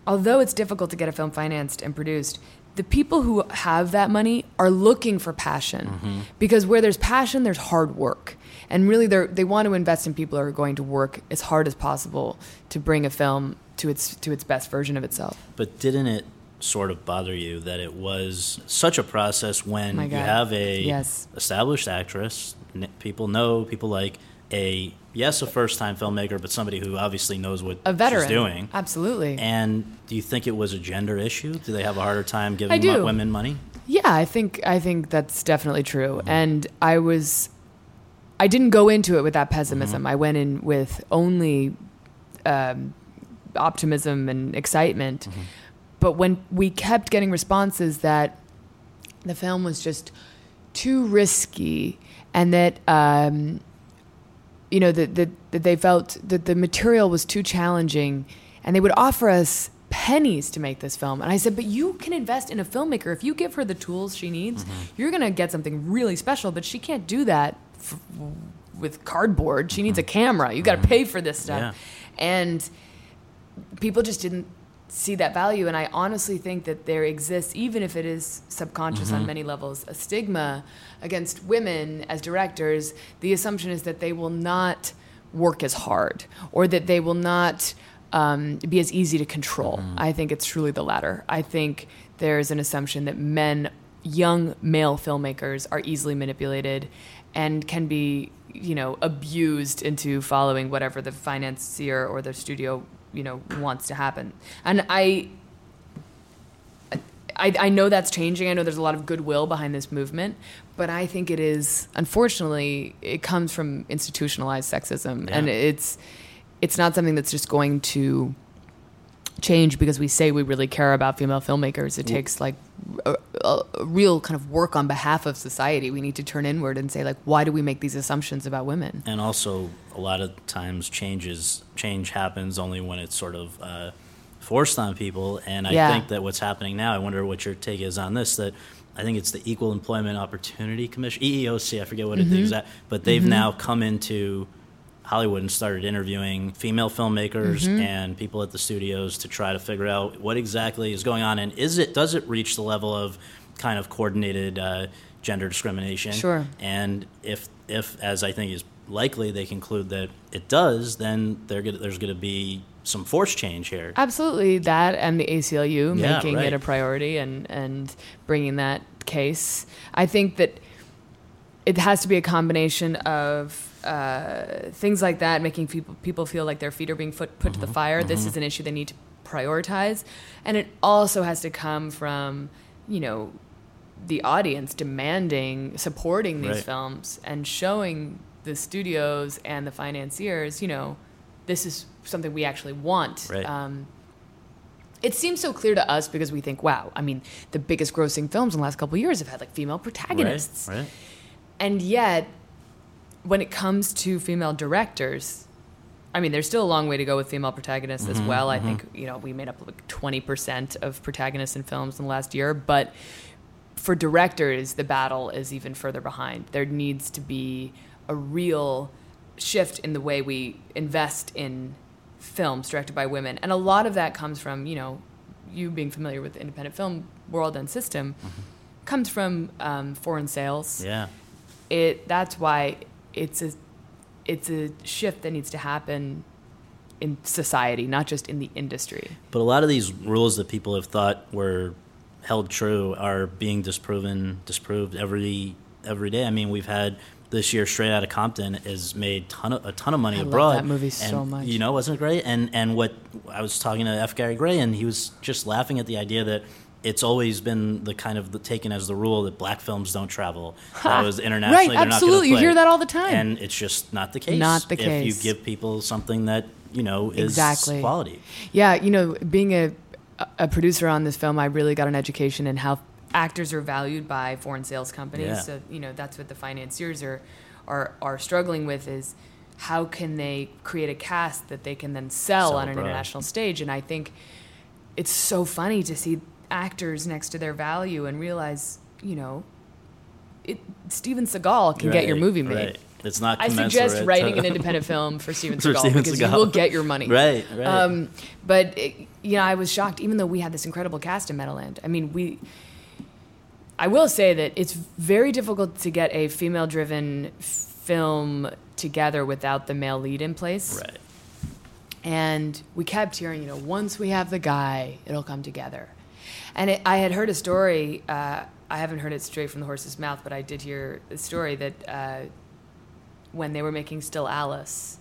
although it's difficult to get a film financed and produced, the people who have that money are looking for passion mm-hmm. because where there's passion, there's hard work. And really, they want to invest in people who are going to work as hard as possible to bring a film to its to its best version of itself. But didn't it sort of bother you that it was such a process when you have a Yes. established actress, n- people know, people like a yes, a first time filmmaker, but somebody who obviously knows what A veteran. she's doing. Absolutely. And do you think it was a gender issue? Do they have a harder time giving mo- women money? Yeah, I think I think that's definitely true. Mm-hmm. And I was I didn't go into it with that pessimism. Mm-hmm. I went in with only um, optimism and excitement. Mm-hmm. But when we kept getting responses that the film was just too risky and that um, you know that, that that they felt that the material was too challenging and they would offer us pennies to make this film. And i said but you can invest in a filmmaker. If you give her the tools she needs you're going to get something really special but she can't do that f- with cardboard. She needs a camera. You got to pay for this stuff. And people just didn't see that value. And i honestly think that there exists even if it is subconscious on many levels a stigma against women as directors. The assumption is that they will not work as hard or that they will not um, be as easy to control. I think it's truly the latter. I think there's an assumption that men young male filmmakers are easily manipulated and can be you know abused into following whatever the financier or the studio you know wants to happen. And i I, I know that's changing. I know there's a lot of goodwill behind this movement, but I think it is unfortunately it comes from institutionalized sexism, and it's it's not something that's just going to change because we say we really care about female filmmakers. It takes like a, a, real kind of work on behalf of society. We need to turn inward and say like, why do we make these assumptions about women? And also, a lot of times, changes change happens only when it's sort of uh, forced on people. And I Yeah. think that what's happening now, I wonder what your take is on this. That I think it's the Equal Employment Opportunity Commission, EEOC. I forget what Mm-hmm. it is but they've now come into Hollywood and started interviewing female filmmakers Mm-hmm. and people at the studios to try to figure out what exactly is going on and is it does it reach the level of kind of coordinated uh, gender discrimination Sure. and if if as I think is likely they conclude that it does then they're gonna, there's going to be some force change here Absolutely, that and the ACLU Yeah, making right. it a priority and and bringing that case. I think that it has to be a combination of uh, things like that, making people people feel like their feet are being put put to the Mm-hmm. fire. This is an issue they need to prioritize, and it also has to come from you know the audience demanding supporting these Right. films and showing the studios and the financiers, you know, this is something we actually want. Right. Um, it seems so clear to us because we think, wow, I mean, the biggest grossing films in the last couple of years have had like female protagonists. right right And yet, when it comes to female directors, I mean, there's still a long way to go with female protagonists as mm-hmm, well. I mm-hmm. think, you know, we made up like 20% of protagonists in films in the last year. But for directors, the battle is even further behind. There needs to be a real shift in the way we invest in films directed by women. And a lot of that comes from, you know, you being familiar with the independent film world and system, mm-hmm. comes from um, foreign sales yeah it that's why it's a it's a shift that needs to happen in society, not just in the industry. But a lot of these rules that people have thought were held true are being disproven, disproved every every day. I mean, we've had this year Straight out of Compton has made ton of, a ton of money I abroad. that movie and, so much. You know, wasn't it great? And and what I was talking to F. Gary Gray, and he was just laughing at the idea that. It's always been the kind of the, taken as the rule that black films don't travel. That was internationally. Right, they're not gonna absolutely. You hear that all the time. and it's just not the case. Not the If case. you give people something that you know is Exactly. quality. Yeah, you know, being a a producer on this film, I really got an education in how actors are valued by foreign sales companies. Yeah. So you know, that's what the financiers are are are struggling with is how can they create a cast that they can then sell, Sell on an abroad. international stage? And I think it's so funny to see actors next to their value and realize, you know, it, Steven Seagal can get your movie made. right. It's not. I suggest writing to- an independent film for Steven For Seagal Steven because Seagal. you will get your money. Right, right. Um, but it, you know, I was shocked, even though we had this incredible cast in Meadowland. I mean, we. I will say that it's very difficult to get a female-driven film together without the male lead in place. right. And we kept hearing, you know, once we have the guy, it'll come together. And it, I had heard a story. Uh, I haven't heard it straight from the horse's mouth, but I did hear a story that uh, when they were making Still Alice,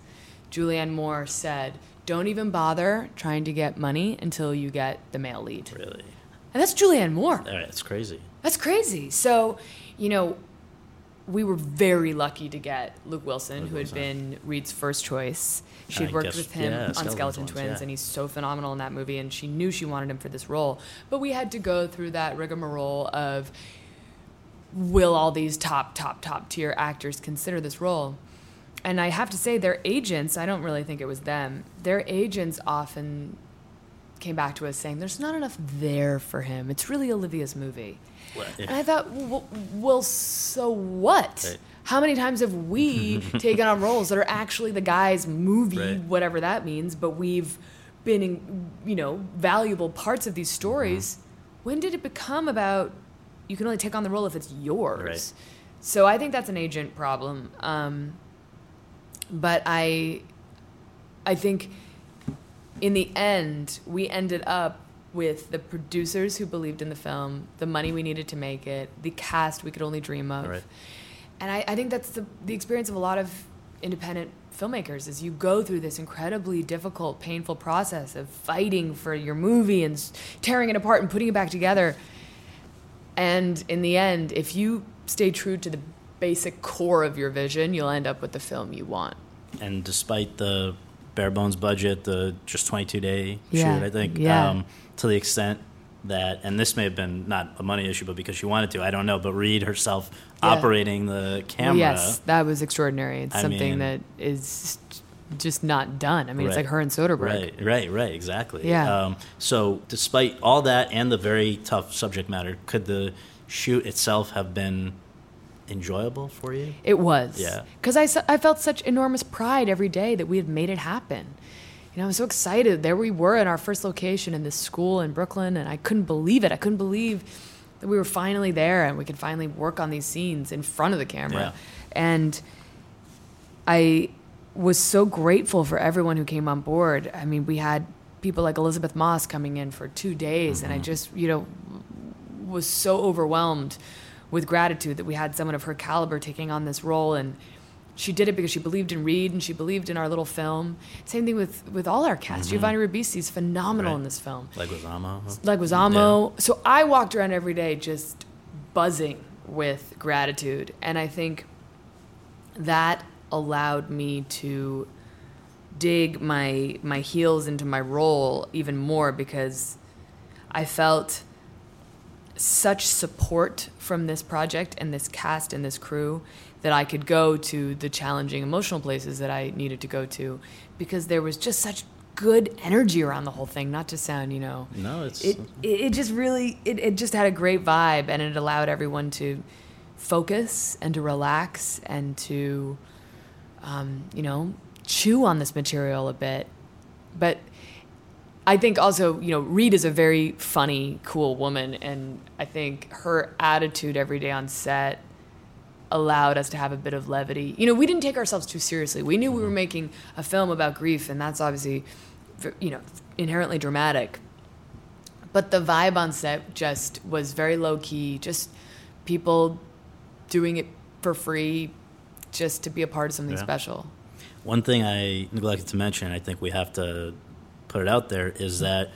Julianne Moore said, "Don't even bother trying to get money until you get the male lead." Really? And that's Julianne Moore. All right, it's crazy. That's crazy. So, you know, we were very lucky to get Luke Wilson, Luke who had Wilson. been Reed's first choice. She'd I worked guess- with him yeah, on Skeleton Skeleton Twins, Twins, yeah. and he's so phenomenal in that movie. And she knew she wanted him for this role, but we had to go through that rigmarole of will all these top, top, top tier actors consider this role? And I have to say, their agents, I don't really think it was them, their agents often came back to us saying, there's not enough there for him. It's really Olivia's movie. And I thought, well, well so what? Right. How many times have we taken on roles that are actually the guy's movie, Right. whatever that means, but we've been in, you know, valuable parts of these stories? Mm-hmm. When did it become about you can only take on the role if it's yours? Right. So I think that's an agent problem. Um, but I, I think in the end, we ended up with the producers who believed in the film, the money we needed to make it, the cast we could only dream of. Right. And I, I think that's the, the experience of a lot of independent filmmakers is you go through this incredibly difficult, painful process of fighting for your movie and tearing it apart and putting it back together. And in the end, if you stay true to the basic core of your vision, you'll end up with the film you want. And despite the bare bones budget, the just 22 day Yeah, shoot, I think, yeah. um, to the extent that, and this may have been not a money issue, but because she wanted to, I don't know, but Reed herself Yeah. operating the camera. Well, yes, that was extraordinary. It's I something mean- that is just not done. I mean, it's like her and Soderbergh. Right, right, right, exactly. Yeah. Um, so, despite all that and the very tough subject matter, could the shoot itself have been enjoyable for you? It was. Yeah. Because I, I felt such enormous pride every day that we had made it happen. You know, I was so excited. There we were in our first location in this school in Brooklyn, and I couldn't believe it. I couldn't believe that we were finally there and we could finally work on these scenes in front of the camera. Yeah. And I was so grateful for everyone who came on board. I mean, we had people like Elisabeth Moss coming in for two days, and I mm-hmm. just, you know, was so overwhelmed with gratitude that we had someone of her caliber taking on this role and she did it because she believed in Reed and she believed in our little film. Same thing with with all our cast. Mm-hmm. Giovanni Ribisi is phenomenal Right. in this film. Leguizamo? Leguizamo. So I walked around every day just buzzing with gratitude, and I think that allowed me to dig my my heels into my role even more because I felt such support from this project and this cast and this crew that I could go to the challenging emotional places that I needed to go to because there was just such good energy around the whole thing not to sound you know. No, it's it it, it just really it, it just had a great vibe and it allowed everyone to focus and to relax and to um, you know chew on this material a bit. But I think also, you know, Reed is a very funny, cool woman, and I think her attitude every day on set allowed us to have a bit of levity. You know, we didn't take ourselves too seriously. We knew we were mm-hmm. making a film about grief, and that's obviously, you know, inherently dramatic. But the vibe on set just was very low key, just people doing it for free, just to be a part of something Yeah. special. One thing I neglected to mention, I think we have to put it out there, is that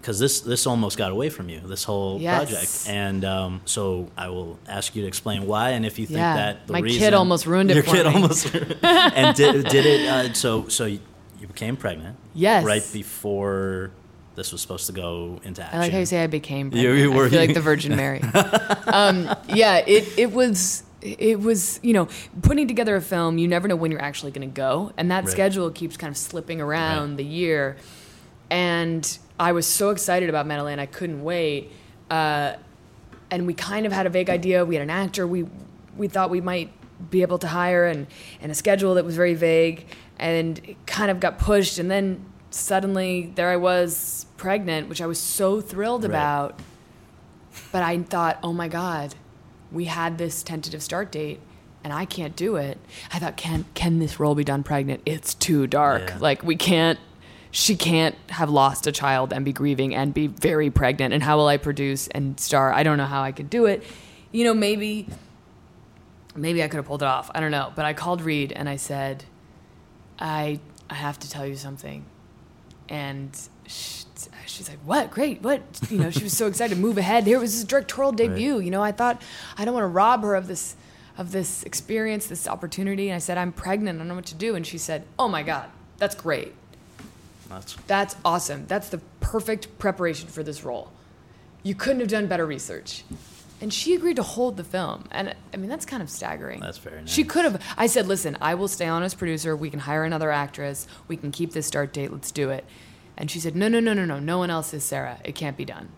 because this this almost got away from you, this whole Yes. project, and um, so I will ask you to explain why, and if you think Yeah. that the My kid almost ruined it your kid me. almost and did did it uh, so so you, you became pregnant, Yes. right before this was supposed to go into action. I like how you say I became. You- you were- I feel like the Virgin Mary. um, yeah, it it was it was you know putting together a film. You never know when you're actually going to go, and that Right. schedule keeps kind of slipping around Right. the year. And I was so excited about Meadowland, I couldn't wait. Uh, and we kind of had a vague idea. We had an actor we we thought we might be able to hire, and and a schedule that was very vague, and it kind of got pushed. And then suddenly there I was pregnant, which I was so thrilled Right. about. But I thought, oh my god, we had this tentative start date. And I can't do it. I thought, can can this role be done pregnant? It's too dark. Yeah. Like we can't she can't have lost a child and be grieving and be very pregnant. And how will I produce and star? I don't know how I could do it. You know, maybe, maybe I could have pulled it off. I don't know. But I called Reed and I said, I, I have to tell you something. And she, she's like, "What? Great! What?" You know, she was so excited. To move ahead. Here was his directorial debut. You know, I thought I don't want to rob her of this of this experience, this opportunity. And I said, "I'm pregnant. I don't know what to do." And she said, "Oh my God, that's great. That's That's awesome. That's the perfect preparation for this role. You couldn't have done better research." And she agreed to hold the film. And I mean, that's kind of staggering. That's very nice. She could have. I said, listen, I will stay on as producer. We can hire another actress. We can keep this start date. Let's do it. And she said, no, no, no, no, no. No one else is Sarah. It can't be done.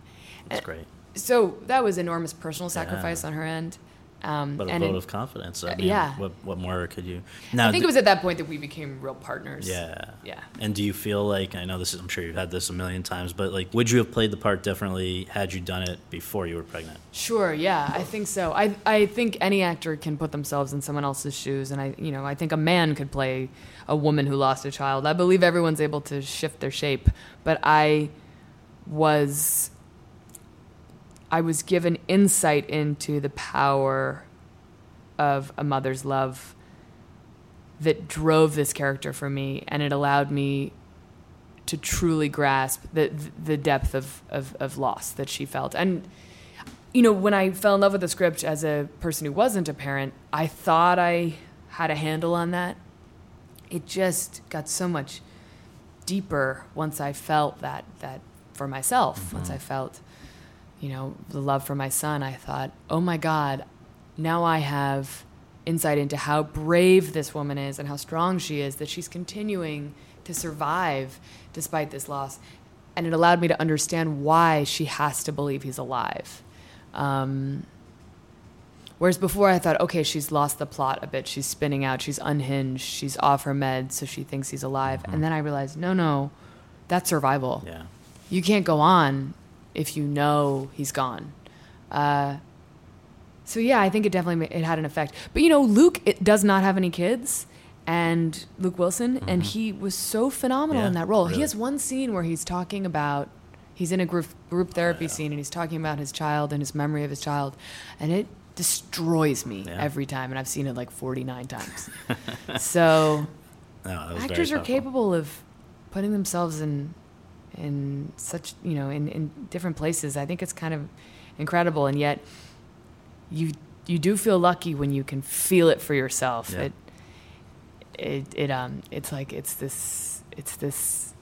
that's great. So that was enormous personal sacrifice Yeah. on her end. Um, But a and vote it- of confidence. I Uh, mean, yeah. What what more could you? Now, I think d- it was at that point that we became real partners. Yeah. Yeah. And do you feel like I know this is I'm sure you've had this a million times, but like would you have played the part differently had you done it before you were pregnant? Sure, yeah, I think so. I I think any actor can put themselves in someone else's shoes, and I you know I think a man could play a woman who lost a child. I believe everyone's able to shift their shape, but I was I was given insight into the power of a mother's love that drove this character for me, and it allowed me to truly grasp the the depth of, of, of loss that she felt. And you know, when I fell in love with the script as a person who wasn't a parent, I thought I had a handle on that. It just got so much deeper once I felt that that for myself. Once I felt, you know, the love for my son, I thought, oh my God, now I have insight into how brave this woman is and how strong she is, that she's continuing to survive despite this loss. And it allowed me to understand why she has to believe he's alive. Um, whereas before I thought, okay, she's lost the plot a bit. She's spinning out. She's unhinged. She's off her meds, so she thinks he's alive. And then I realized, no, no, that's survival Yeah. you can't go on if you know he's gone. Uh, so yeah, I think it definitely it had an effect. But you know, Luke it does not have any kids, and Luke Wilson, and he was so phenomenal in that role. He has one scene where he's talking about he's in a group group therapy scene, and he's talking about his child and his memory of his child, and it destroys me Yeah. every time, and I've seen it like forty nine times. so No, that was very actors are capable of putting themselves in in such you know in, in different places i think it's kind of incredible and yet you you do feel lucky when you can feel it for yourself Yeah. it it it um it's like it's this it's this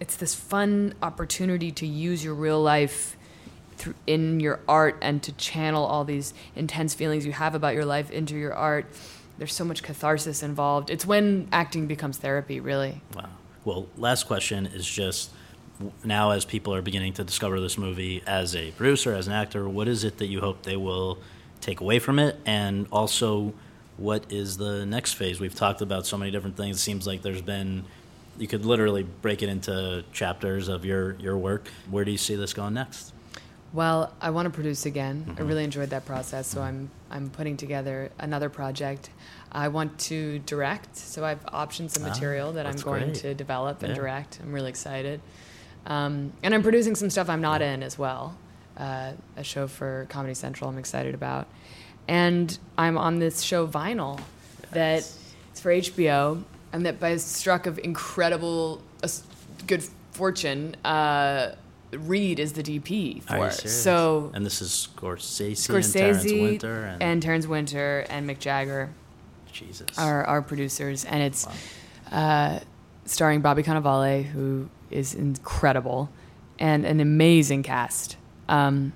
it's this fun opportunity to use your real life through, in your art and to channel all these intense feelings you have about your life into your art. There's so much catharsis involved. It's when acting becomes therapy, really. Wow. Well, last question is just now as people are beginning to discover this movie as a producer, as an actor, what is it that you hope they will take away from it? And also, what is the next phase? We've talked about so many different things. It seems like there's been, you could literally break it into chapters of your, your work. Where do you see this going next? Well, I want to produce again. I really enjoyed that process, so I'm I'm putting together another project. I want to direct, so I have options of Ah, material that I'm going great. to develop and Yeah. direct. I'm really excited, um, and I'm producing some stuff I'm not in as well. Uh, a show for Comedy Central I'm excited about, and I'm on this show Vinyl that it's for HBO, and that by a stroke of incredible uh, good fortune. Uh, Reed is the DP for So and this is Scorsese, and Terrence Winter, and, and Terrence Winter and Mick Jagger Jesus. are our producers, and it's uh, starring Bobby Cannavale, who is incredible, and an amazing cast. Um,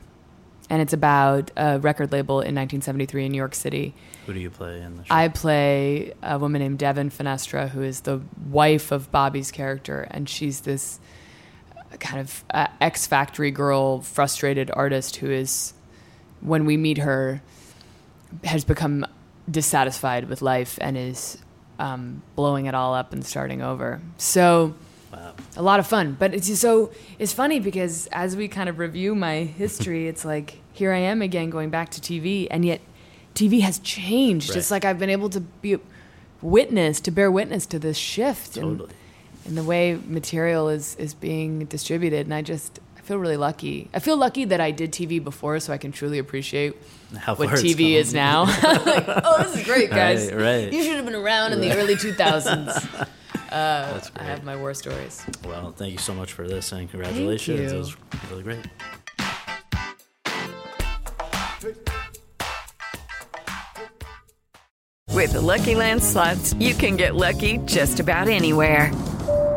and it's about a record label in 1973 in New York City. Who do you play in the show? I play a woman named Devon Finestra, who is the wife of Bobby's character, and she's this kind of uh, ex factory girl, frustrated artist who is, when we meet her, has become dissatisfied with life and is um, blowing it all up and starting over. So. wow. A lot of fun, but it's just so it's funny because as we kind of review my history, it's like here I am again going back to TV, and yet TV has changed. It's like I've been able to be witness to bear witness to this shift. and Totally. in the way material is is being distributed, and I just I feel really lucky. I feel lucky that I did TV before, so I can truly appreciate How what far it's TV is now. like, oh, this is great, guys! Right, right. You should have been around in the early 2000s. Uh, That's I have my war stories. Well, thank you so much for this and congratulations. you. It was really great. With the Lucky Land slots, you can get lucky just about anywhere.